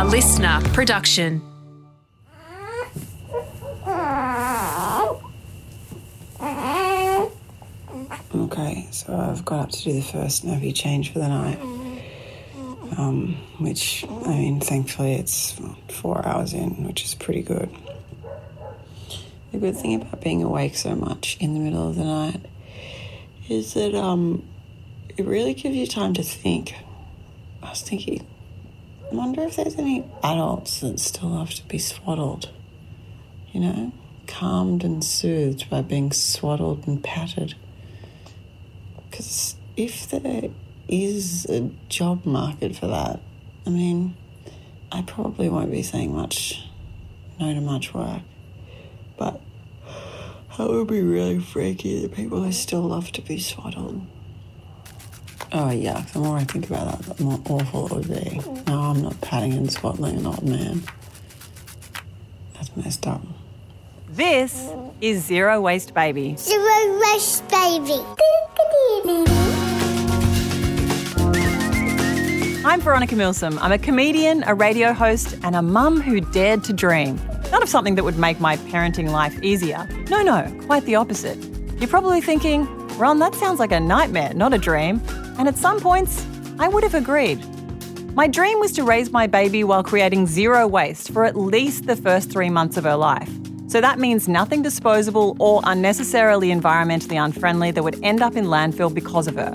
A listener production. Okay, so I've got up to do the first nappy change for the night. Um, which, I mean, thankfully it's four hours in, which is pretty good. The good thing about being awake so much in the middle of the night is that um, it really gives you time to think. I was thinking, I wonder if there's any adults that still have to be swaddled, you know, calmed and soothed by being swaddled and patted. Because if there is a job market for that, I mean, I probably won't be saying much, no to much work. But that would be really freaky that people who still love to be swaddled. Oh, yeah, the more I think about that, the more awful it would be. No, I'm not patting and swaddling an old man. That's messed up. This is Zero Waste Baby. Zero waste baby. I'm Veronica Milsom. I'm a comedian, a radio host, and a mum who dared to dream. Not of something that would make my parenting life easier. No, no, quite the opposite. You're probably thinking, Ron, that sounds like a nightmare, not a dream. And at some points, I would have agreed. My dream was to raise my baby while creating zero waste for at least the first three months of her life. So that means nothing disposable or unnecessarily environmentally unfriendly that would end up in landfill because of her.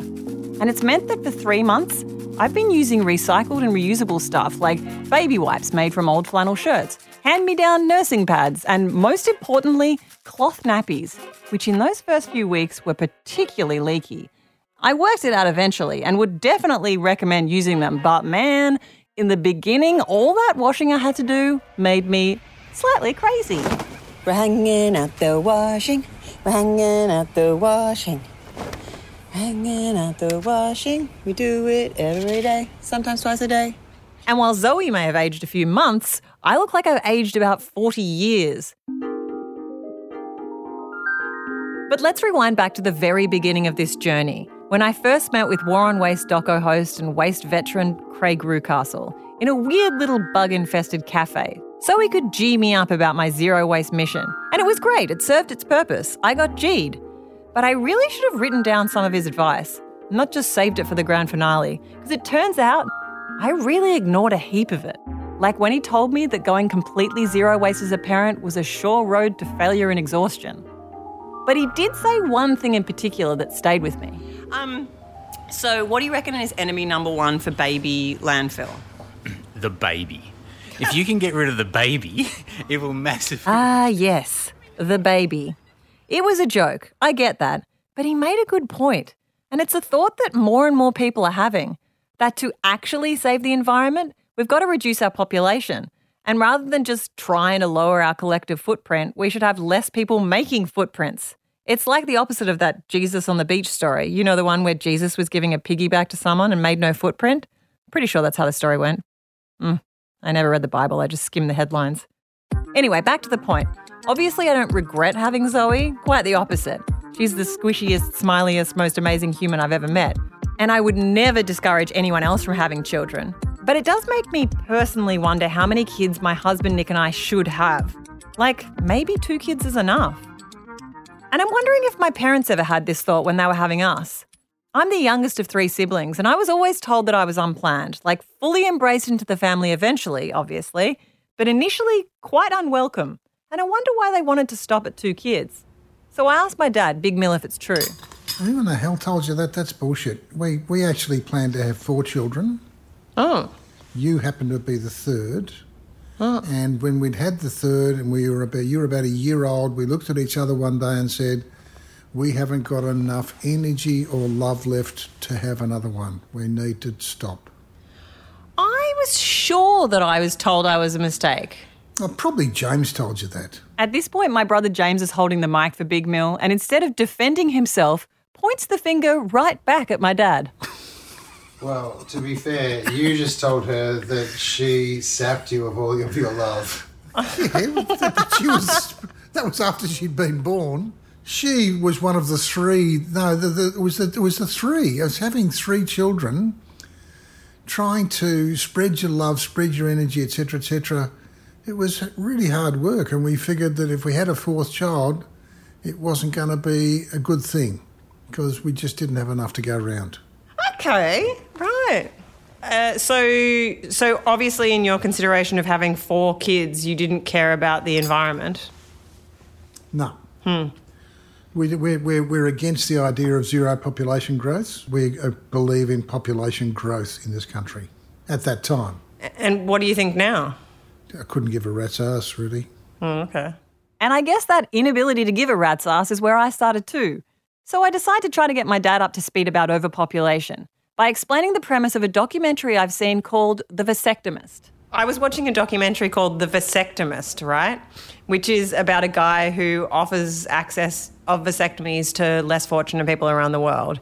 And it's meant that for three months, I've been using recycled and reusable stuff like baby wipes made from old flannel shirts, hand me down nursing pads, and most importantly, cloth nappies, which in those first few weeks were particularly leaky. I worked it out eventually and would definitely recommend using them, but man, in the beginning, all that washing I had to do made me slightly crazy. We're hanging out the washing, we're hanging out the washing. Hanging out the washing, we do it every day, sometimes twice a day. And while Zoe may have aged a few months, I look like I've aged about 40 years. But let's rewind back to the very beginning of this journey, when I first met with War on Waste doco host and waste veteran Craig Reucassel in a weird little bug infested cafe. So he could G me up about my zero waste mission. And it was great, it served its purpose. I got G'd. But I really should have written down some of his advice, not just saved it for the grand finale, because it turns out I really ignored a heap of it. Like when he told me that going completely zero waste as a parent was a sure road to failure and exhaustion. But he did say one thing in particular that stayed with me. Um, so what do you reckon is enemy number one for baby landfill? the baby. If you can get rid of the baby, it will massively. Ah, yes, the baby. It was a joke, I get that, but he made a good point. And it's a thought that more and more people are having that to actually save the environment, we've got to reduce our population. And rather than just trying to lower our collective footprint, we should have less people making footprints. It's like the opposite of that Jesus on the beach story. You know, the one where Jesus was giving a piggyback to someone and made no footprint? Pretty sure that's how the story went. Mm, I never read the Bible, I just skimmed the headlines. Anyway, back to the point. Obviously, I don't regret having Zoe, quite the opposite. She's the squishiest, smiliest, most amazing human I've ever met. And I would never discourage anyone else from having children. But it does make me personally wonder how many kids my husband Nick and I should have. Like, maybe two kids is enough. And I'm wondering if my parents ever had this thought when they were having us. I'm the youngest of three siblings, and I was always told that I was unplanned, like fully embraced into the family eventually, obviously, but initially quite unwelcome. And I wonder why they wanted to stop at two kids. So I asked my dad, Big Mill, if it's true. Who in the hell told you that? That's bullshit. We, we actually planned to have four children. Oh. You happen to be the third. Oh. And when we'd had the third and we were about you were about a year old, we looked at each other one day and said, We haven't got enough energy or love left to have another one. We need to stop. I was sure that I was told I was a mistake. Oh, probably James told you that. At this point, my brother James is holding the mic for Big Mill, and instead of defending himself, points the finger right back at my dad. Well, to be fair, you just told her that she sapped you of all of your love. Yeah, that, she was, that was after she'd been born. She was one of the three. No, the, the, it was the, it was the three. I was having three children. trying to spread your love, spread your energy, etc., etc., it was really hard work. And we figured that if we had a fourth child, it wasn't going to be a good thing because we just didn't have enough to go around. Okay, right. Uh, so, so obviously, in your consideration of having four kids, you didn't care about the environment. No. We, we're, we're, we're against the idea of zero population growth. We uh, believe in population growth in this country at that time. And what do you think now? I couldn't give a rat's ass, really. Oh, okay. And I guess that inability to give a rat's ass is where I started too. So I decided to try to get my dad up to speed about overpopulation by explaining the premise of a documentary I've seen called The Vasectomist. I was watching a documentary called The Vasectomist, right? Which is about a guy who offers access of vasectomies to less fortunate people around the world.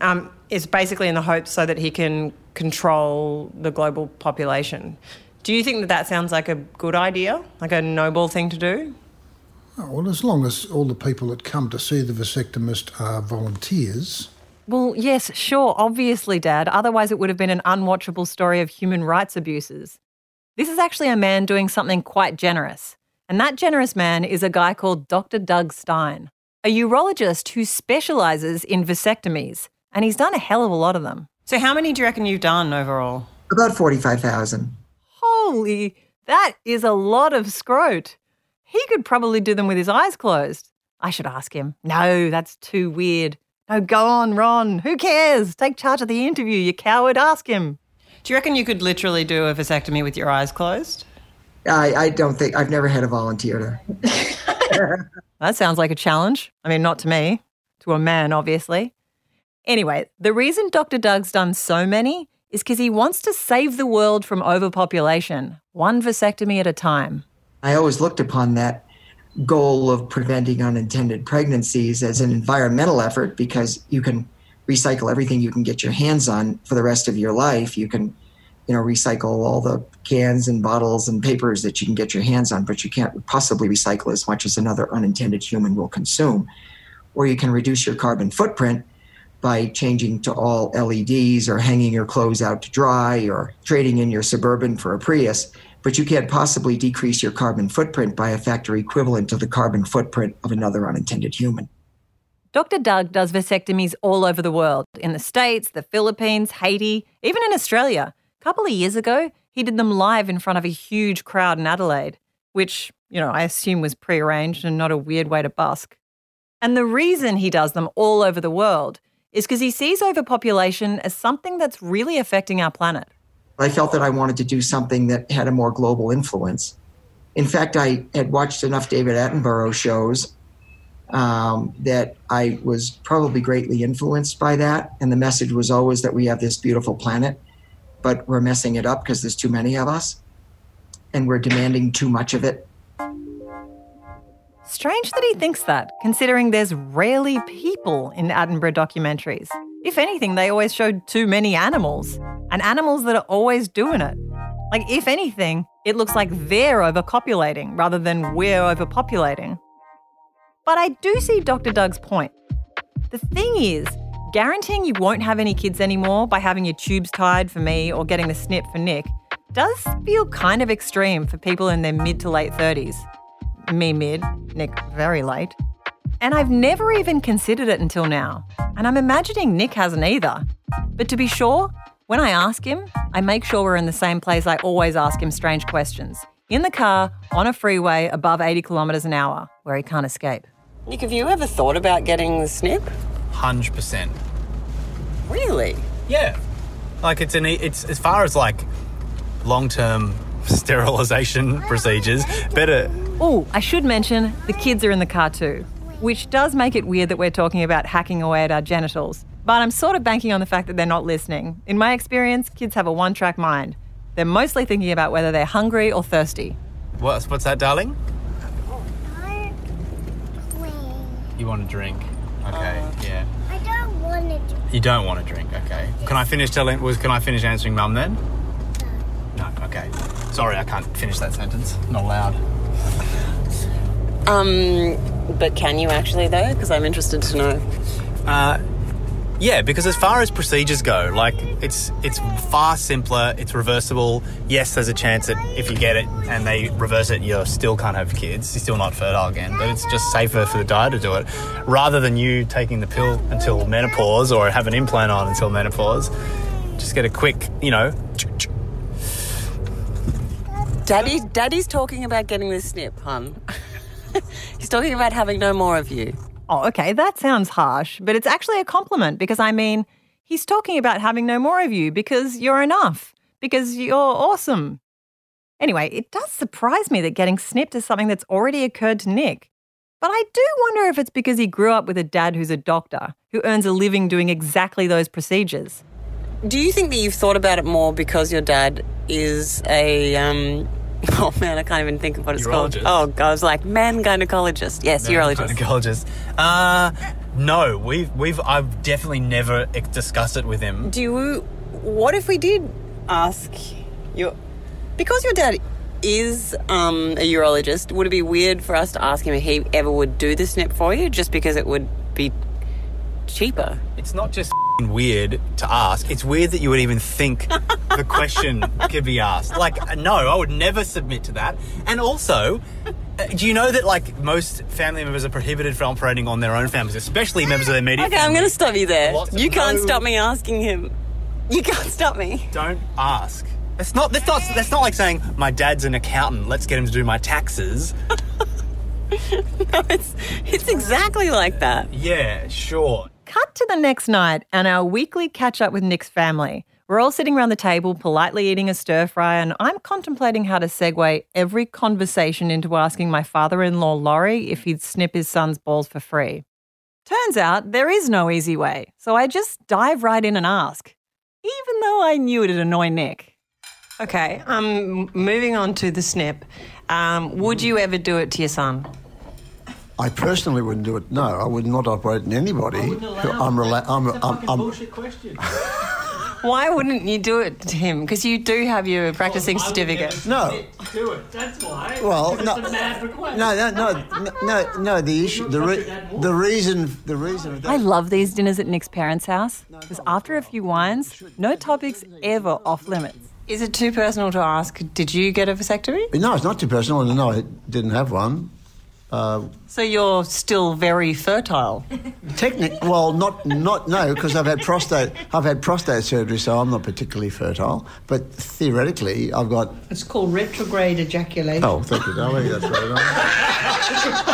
Um, it's basically in the hopes so that he can control the global population. Do you think that that sounds like a good idea, like a noble thing to do? Oh, well, as long as all the people that come to see the vasectomist are volunteers, Well, yes, sure, obviously, Dad. Otherwise, it would have been an unwatchable story of human rights abuses. This is actually a man doing something quite generous. And that generous man is a guy called Dr. Doug Stein, a urologist who specializes in vasectomies. And he's done a hell of a lot of them. So, how many do you reckon you've done overall? About 45,000. Holy, that is a lot of scrot. He could probably do them with his eyes closed. I should ask him. No, that's too weird. No, go on, Ron. Who cares? Take charge of the interview, you coward. Ask him. Do you reckon you could literally do a vasectomy with your eyes closed? I, I don't think, I've never had a volunteer to. That sounds like a challenge. I mean, not to me, to a man, obviously. Anyway, the reason Dr. Doug's done so many is because he wants to save the world from overpopulation, one vasectomy at a time. I always looked upon that goal of preventing unintended pregnancies as an environmental effort because you can recycle everything you can get your hands on for the rest of your life. You can, you know, recycle all the cans and bottles and papers that you can get your hands on, but you can't possibly recycle as much as another unintended human will consume. Or you can reduce your carbon footprint by changing to all LEDs or hanging your clothes out to dry or trading in your Suburban for a Prius. But you can't possibly decrease your carbon footprint by a factor equivalent to the carbon footprint of another unintended human. Dr. Doug does vasectomies all over the world in the States, the Philippines, Haiti, even in Australia. A couple of years ago, he did them live in front of a huge crowd in Adelaide, which, you know, I assume was prearranged and not a weird way to busk. And the reason he does them all over the world is because he sees overpopulation as something that's really affecting our planet. I felt that I wanted to do something that had a more global influence. In fact, I had watched enough David Attenborough shows um, that I was probably greatly influenced by that. And the message was always that we have this beautiful planet, but we're messing it up because there's too many of us and we're demanding too much of it. Strange that he thinks that, considering there's rarely people in Attenborough documentaries. If anything, they always showed too many animals, and animals that are always doing it. Like, if anything, it looks like they're overcopulating rather than we're overpopulating. But I do see Dr. Doug's point. The thing is, guaranteeing you won't have any kids anymore by having your tubes tied for me or getting the snip for Nick does feel kind of extreme for people in their mid to late 30s. Me mid, Nick very late. And I've never even considered it until now. And I'm imagining Nick hasn't either. But to be sure, when I ask him, I make sure we're in the same place I always ask him strange questions. In the car, on a freeway above 80 kilometres an hour, where he can't escape. Nick, have you ever thought about getting the snip? Hundred percent. Really? Yeah. Like it's an e- it's as far as like long term sterilization procedures. Better. Oh, I should mention the kids are in the car too, which does make it weird that we're talking about hacking away at our genitals. But I'm sort of banking on the fact that they're not listening. In my experience, kids have a one track mind. They're mostly thinking about whether they're hungry or thirsty. What's what's that, darling? You want a drink? Okay. yeah. I don't want to do You don't want a drink. Okay. Can I finish telling? Was can I finish answering mum then? No. Okay. Sorry, I can't finish that sentence. Not allowed. Um, but can you actually though? Because I'm interested to know. Uh, Yeah, because as far as procedures go, like it's it's far simpler. It's reversible. Yes, there's a chance that if you get it and they reverse it, you still can't have kids. You're still not fertile again. But it's just safer for the dad to do it, rather than you taking the pill until menopause or have an implant on until menopause. Just get a quick, you know. Daddy, Daddy's talking about getting the snip, hun. He's talking about having no more of you. Oh, okay, that sounds harsh, but it's actually a compliment because I mean, he's talking about having no more of you because you're enough, because you're awesome. Anyway, it does surprise me that getting snipped is something that's already occurred to Nick. But I do wonder if it's because he grew up with a dad who's a doctor, who earns a living doing exactly those procedures. Do you think that you've thought about it more because your dad is a um oh man, I can't even think of what it's called. Oh god, I was like man gynecologist. Yes, urologist. Gynecologist. Uh, no, we've we've I've definitely never discussed it with him. Do you what if we did ask your because your dad is um, a urologist, would it be weird for us to ask him if he ever would do the snip for you just because it would be cheaper? It's not just f***ing weird to ask. It's weird that you would even think the question could be asked. Like, no, I would never submit to that. And also, uh, do you know that like most family members are prohibited from operating on their own families, especially members of their immediate Okay, I'm going to stop you there. Lots You can't no. stop me asking him. You can't stop me. Don't ask. That's not. That's not. That's not like saying my dad's an accountant. Let's get him to do my taxes. No, it's it's exactly like that. Yeah, sure. Cut to the next night and our weekly catch up with Nick's family. We're all sitting around the table, politely eating a stir fry, and I'm contemplating how to segue every conversation into asking my father in law, Laurie, if he'd snip his son's balls for free. Turns out there is no easy way, so I just dive right in and ask, even though I knew it'd annoy Nick. Okay, um, moving on to the snip. Um, would you ever do it to your son? I personally wouldn't do it. No, I would not operate on anybody. I'm, rela- I'm, I'm, I'm, question. Why wouldn't you do it to him? Because you do have your practicing certificate. no. Do it. That's why. Well, no, no, no, no, no, no. The issue, the re- the reason, the reason. Of I love these dinners at Nick's parents' house because after a few wines, no topic's ever off limits. Is it too personal to ask? Did you get a vasectomy? no, it's not too personal. No, I didn't have one. Uh, So you're still very fertile. Technic, well, not not no, because I've had prostate. I've had prostate surgery, so I'm not particularly fertile. But theoretically, I've got. It's called retrograde ejaculation. Oh, thank you, darling. That's very nice.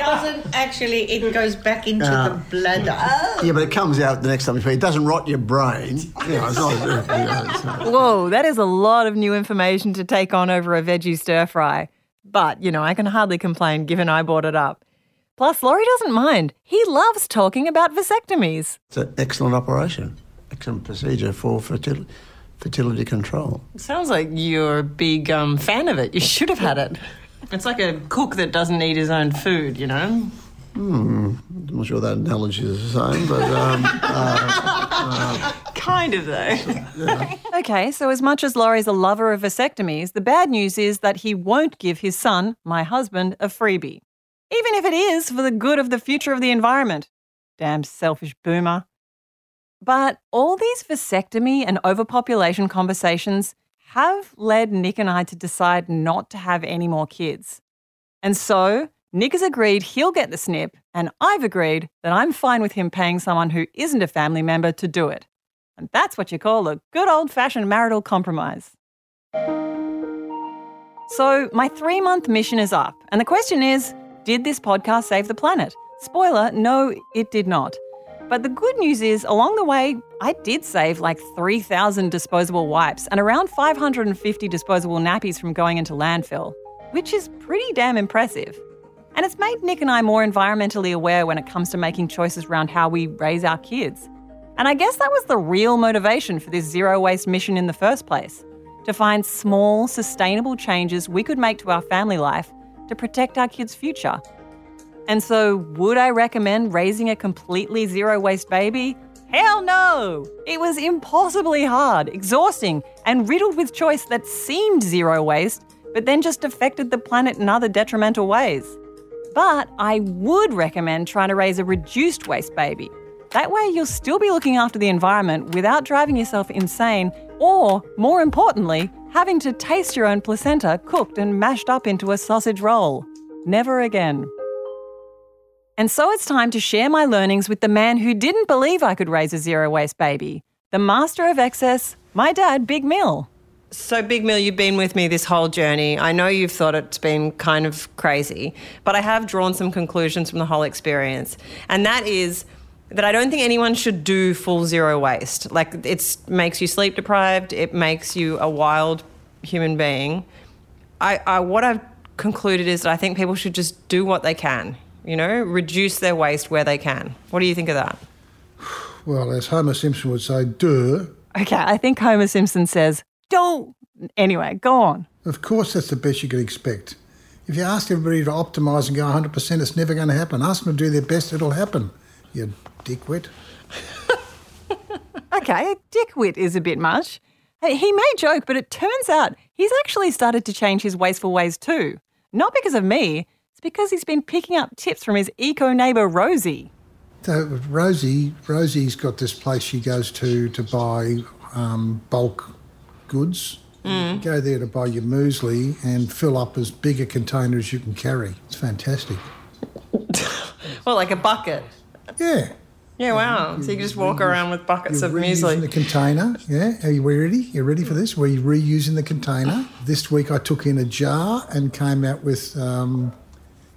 doesn't actually, it goes back into Uh, the bladder. Yeah, but it comes out the next time you pee. It doesn't rot your brain. You know, it's not. You know, it's not Whoa, that is a lot of new information to take on over a veggie stir fry. But, you know, I can hardly complain given I brought it up. Plus, Laurie doesn't mind. He loves talking about vasectomies. it's an excellent operation, excellent procedure for fertility, fertility control. It sounds like you're a big um, fan of it. You should have had it. It's like a cook that doesn't eat his own food, you know? Hmm, I'm not sure that analogy is the same, but um, uh, Kind of, though. Okay, so as much as Laurie's a lover of vasectomies, the bad news is that he won't give his son, my husband, a freebie. Even if it is for the good of the future of the environment. Damn selfish boomer. But all these vasectomy and overpopulation conversations have led Nick and I to decide not to have any more kids. And so, Nick has agreed he'll get the snip, and I've agreed that I'm fine with him paying someone who isn't a family member to do it. And that's what you call a good old fashioned marital compromise. So, my three month mission is up. And the question is Did this podcast save the planet? Spoiler, no, it did not. But the good news is, along the way, I did save like 3,000 disposable wipes and around 550 disposable nappies from going into landfill, which is pretty damn impressive. And it's made Nick and I more environmentally aware when it comes to making choices around how we raise our kids. And I guess that was the real motivation for this zero waste mission in the first place to find small, sustainable changes we could make to our family life to protect our kids' future. And so, would I recommend raising a completely zero waste baby? Hell no! It was impossibly hard, exhausting, and riddled with choice that seemed zero waste, but then just affected the planet in other detrimental ways. But I would recommend trying to raise a reduced waste baby. That way, you'll still be looking after the environment without driving yourself insane, or, more importantly, having to taste your own placenta cooked and mashed up into a sausage roll. Never again. And so it's time to share my learnings with the man who didn't believe I could raise a zero waste baby, the master of excess, my dad, Big Mill. So, Big Mill, you've been with me this whole journey. I know you've thought it's been kind of crazy, but I have drawn some conclusions from the whole experience. And that is that I don't think anyone should do full zero waste. Like, it makes you sleep deprived, it makes you a wild human being. I, I, what I've concluded is that I think people should just do what they can, you know, reduce their waste where they can. What do you think of that? Well, as Homer Simpson would say, duh. Okay, I think Homer Simpson says, don't. Anyway, go on. Of course, that's the best you could expect. If you ask everybody to optimise and go 100%, it's never going to happen. Ask them to do their best, it'll happen. You dickwit. okay, dickwit is a bit much. He may joke, but it turns out he's actually started to change his wasteful ways too. Not because of me, it's because he's been picking up tips from his eco neighbour Rosie. So Rosie, Rosie's got this place she goes to to buy um, bulk goods. Mm. Go there to buy your muesli and fill up as big a container as you can carry. It's fantastic. well, like a bucket. Yeah. Yeah, wow. so you can just walk around with buckets You're of reusing muesli. the container. Yeah. Are you ready? You ready for this? We're reusing the container. This week I took in a jar and came out with um,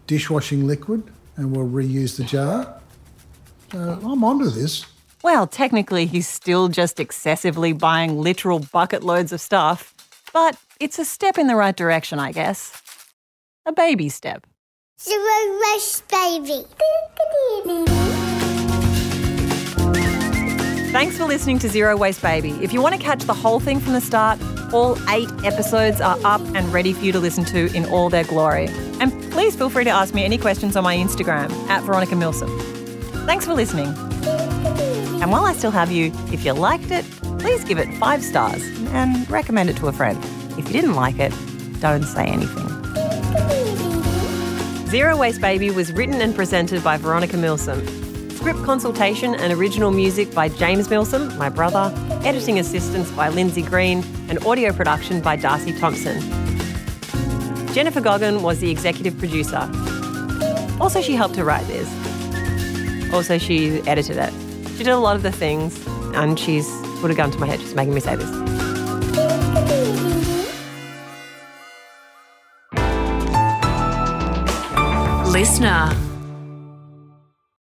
dishwashing liquid, and we'll reuse the jar. Uh, I'm onto this. Well, technically, he's still just excessively buying literal bucket loads of stuff, but it's a step in the right direction, I guess. A baby step. Zero waste baby. Thanks for listening to Zero Waste Baby. If you want to catch the whole thing from the start, all eight episodes are up and ready for you to listen to in all their glory. And please feel free to ask me any questions on my Instagram at Veronica Milsom. Thanks for listening. And while I still have you, if you liked it, please give it five stars and recommend it to a friend. If you didn't like it, don't say anything. Zero Waste Baby was written and presented by Veronica Milsom. Script consultation and original music by James Milsom, my brother, editing assistance by Lindsay Green, and audio production by Darcy Thompson. Jennifer Goggin was the executive producer. Also, she helped to write this. Also, she edited it. She did a lot of the things, and she's put a gun to my head just making me say this. Listener.